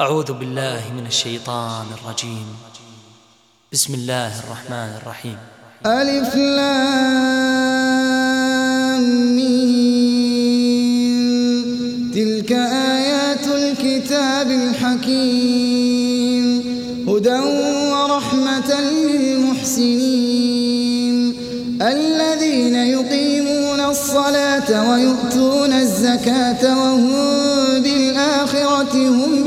أعوذ بالله من الشيطان الرجيم. بسم الله الرحمن الرحيم. ألف لام تلك آيات الكتاب الحكيم. هدى ورحمة للمحسنين. الذين يقيمون الصلاة ويؤتون الزكاة وهم بالآخرة هم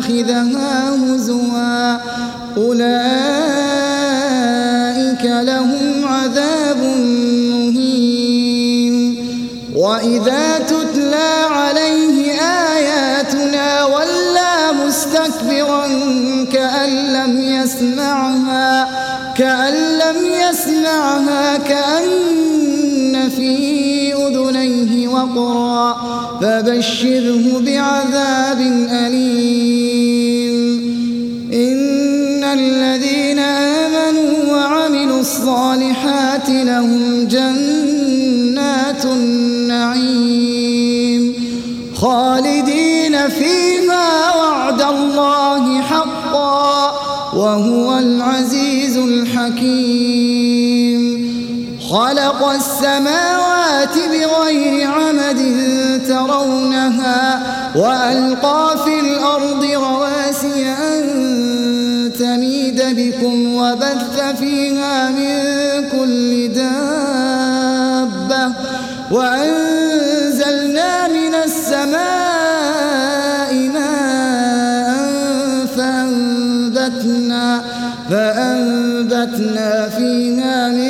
ويتخذها هزوا. أولئك لهم عذاب مهين. وإذا تتلى عليه آياتنا ولى مستكبرا كأن لم يسمعها كأن لم يسمعها كأن في أذنيه وقرا. فبشره بعذاب أليم. إن الذين آمنوا وعملوا الصالحات لهم جنات النعيم. خالدين فيها وعد الله حقا وهو العزيز الحكيم. خلق السماوات بغير عمد ترونها وألقى في الأرض رواسي أن تميد بكم وبث فيها من كل دابة وأنزلنا من السماء ماء فأنبتنا, فأنبتنا فيها من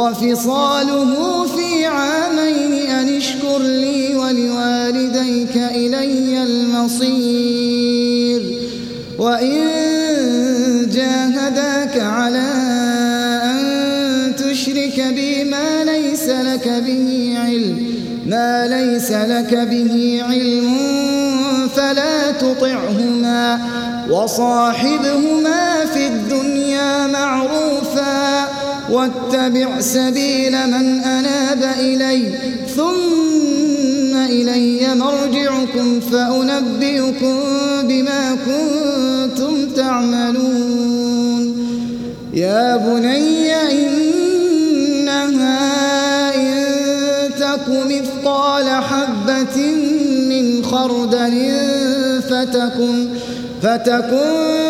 وفصاله في عامين أن اشكر لي ولوالديك إلي المصير. وإن جاهداك على أن تشرك بي ما ليس لك به علم ما ليس لك به علم فلا تطعهما وصاحبهما واتبع سبيل من أناب إلي ثم إلي مرجعكم فأنبئكم بما كنتم تعملون. يا بني إنها إن تك مثقال حبة من خردل فتكن فتكن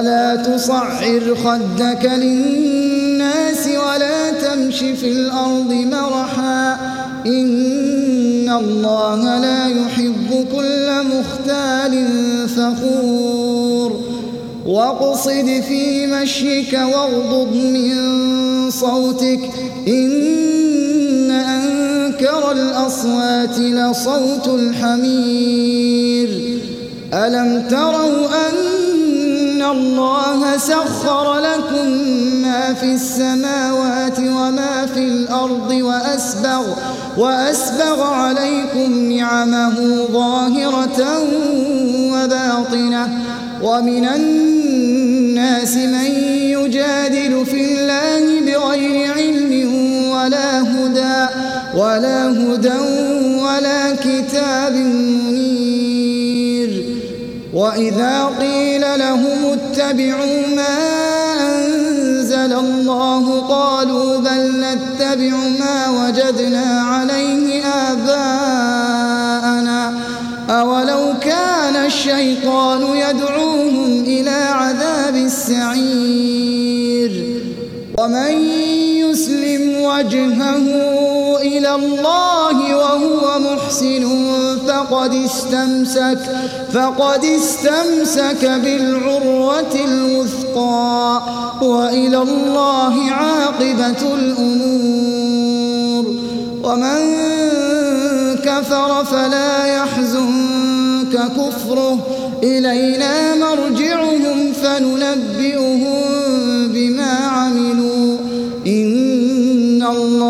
ولا تصعر خدك للناس ولا تمش في الأرض مرحا. إن الله لا يحب كل مختال فخور. واقصد في مشيك واغضض من صوتك. إن أنكر الأصوات لصوت الحمير. ألم تروا أن الله سخر لكم ما في السماوات وما في الأرض وأسبغ, وأسبغ عليكم نعمه ظاهرة وباطنة ومن الناس من يجادل في الله بغير علم ولا هدى ولا هدى ولا كتاب منير وإذا قيل لهم اتبعوا ما أنزل الله قالوا بل نتبع ما وجدنا عليه آباءنا أولو كان الشيطان يدعوهم إلى عذاب السعير ومن يسلم وجهه إلى الله وهو محسن فقد استمسك فقد استمسك بالعروة الوثقى وإلى الله عاقبة الأمور. ومن كفر فلا يحزنك كفره. إلينا مرجعهم فننبئهم بما عملوا. إن الله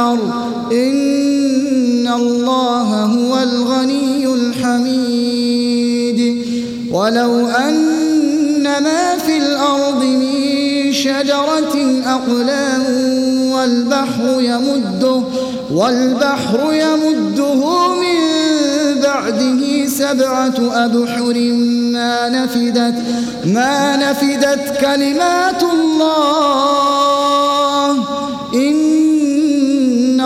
والأرض إن الله هو الغني الحميد. ولو أن ما في الأرض من شجرة أقلام والبحر يمده والبحر يمده من بعده سبعة أبحر ما نفدت ما نفدت كلمات الله.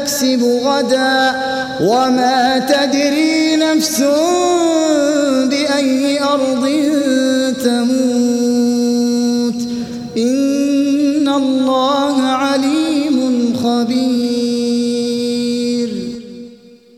تكسب غدا وما تدري نفس بأي أرض